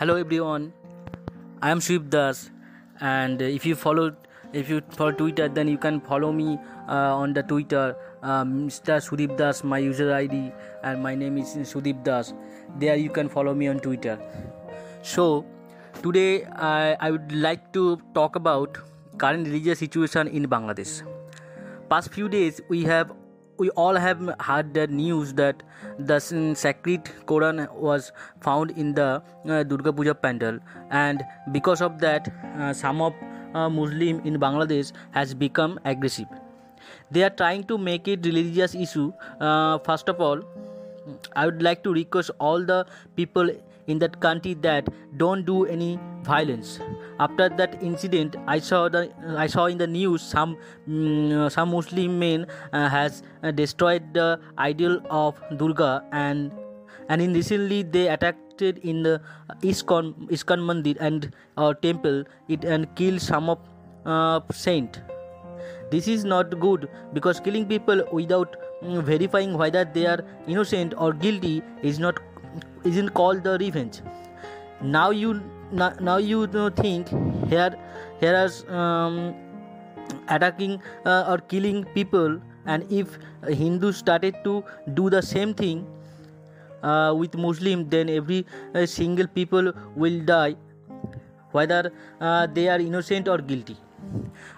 hello everyone. I am Sudip Das and if you follow if you follow twitter then you can follow me uh, on the twitter uh, mr Sudip Das my user id and my name is Sudip Das. There you can follow me on twitter. So today I, I would like to talk about current religious situation in bangladesh. Past few days we have we all have heard the news that the sacred Quran was found in the uh, Durga Puja pandal, and because of that, uh, some of uh, Muslim in Bangladesh has become aggressive. They are trying to make it religious issue. Uh, first of all, I would like to request all the people in that country that don't do any violence. After that incident i saw the i saw in the news some um, some muslim men uh, has uh, destroyed the idol of durga and and in recently they attacked in the ISKCON ISKCON mandir and our temple it and killed some of uh, saint. This is not good because killing people without um, verifying whether they are innocent or guilty is not isn't called the revenge. Now you now, you think here here is um, attacking uh, or killing people and if hindus started to do the same thing uh, with muslim then every uh, single people will die whether uh, they are innocent or guilty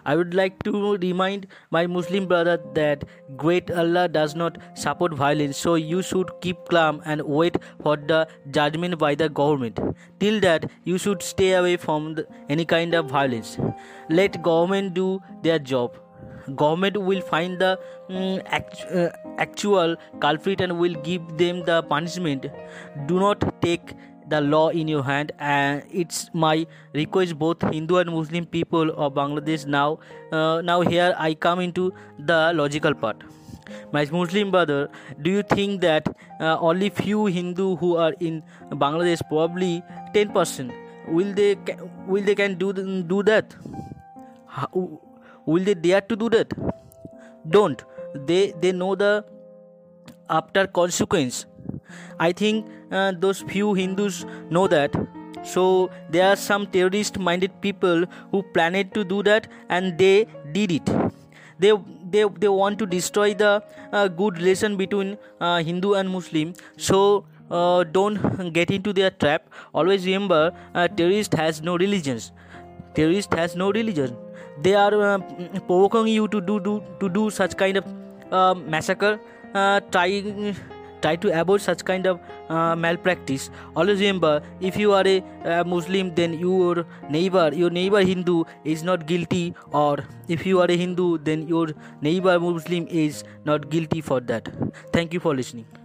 I would like to remind my Muslim brother that great Allah does not support violence, so you should keep calm and wait for the judgment by the government. Till that, you should stay away from the, any kind of violence. Let government do their job. Government will find the um, uh, actual culprit and will give them the punishment. Do not take the law in your hand and it's my request both hindu and muslim people of bangladesh now uh, now here i come into the logical part. My muslim brother do you think that uh, only few hindu who are in bangladesh probably 10% will they will they can do do that? Will they dare to do that? Don't. They they know the after consequence. I think uh, those few Hindus know that. So there are some terrorist minded people who planned to do that and they did it. They they, they want to destroy the uh, good relation between uh, Hindu and Muslim. So uh, don't get into their trap. Always remember, uh, terrorist has no religions. Terrorist has no religion. They are uh, provoking you to do, do to do such kind of uh, massacre, trying try to avoid such kind of uh, malpractice. Always remember if you are a, a, muslim then your neighbor your neighbor hindu is not guilty or if you are a hindu then your neighbor muslim is not guilty for that. Thank you for listening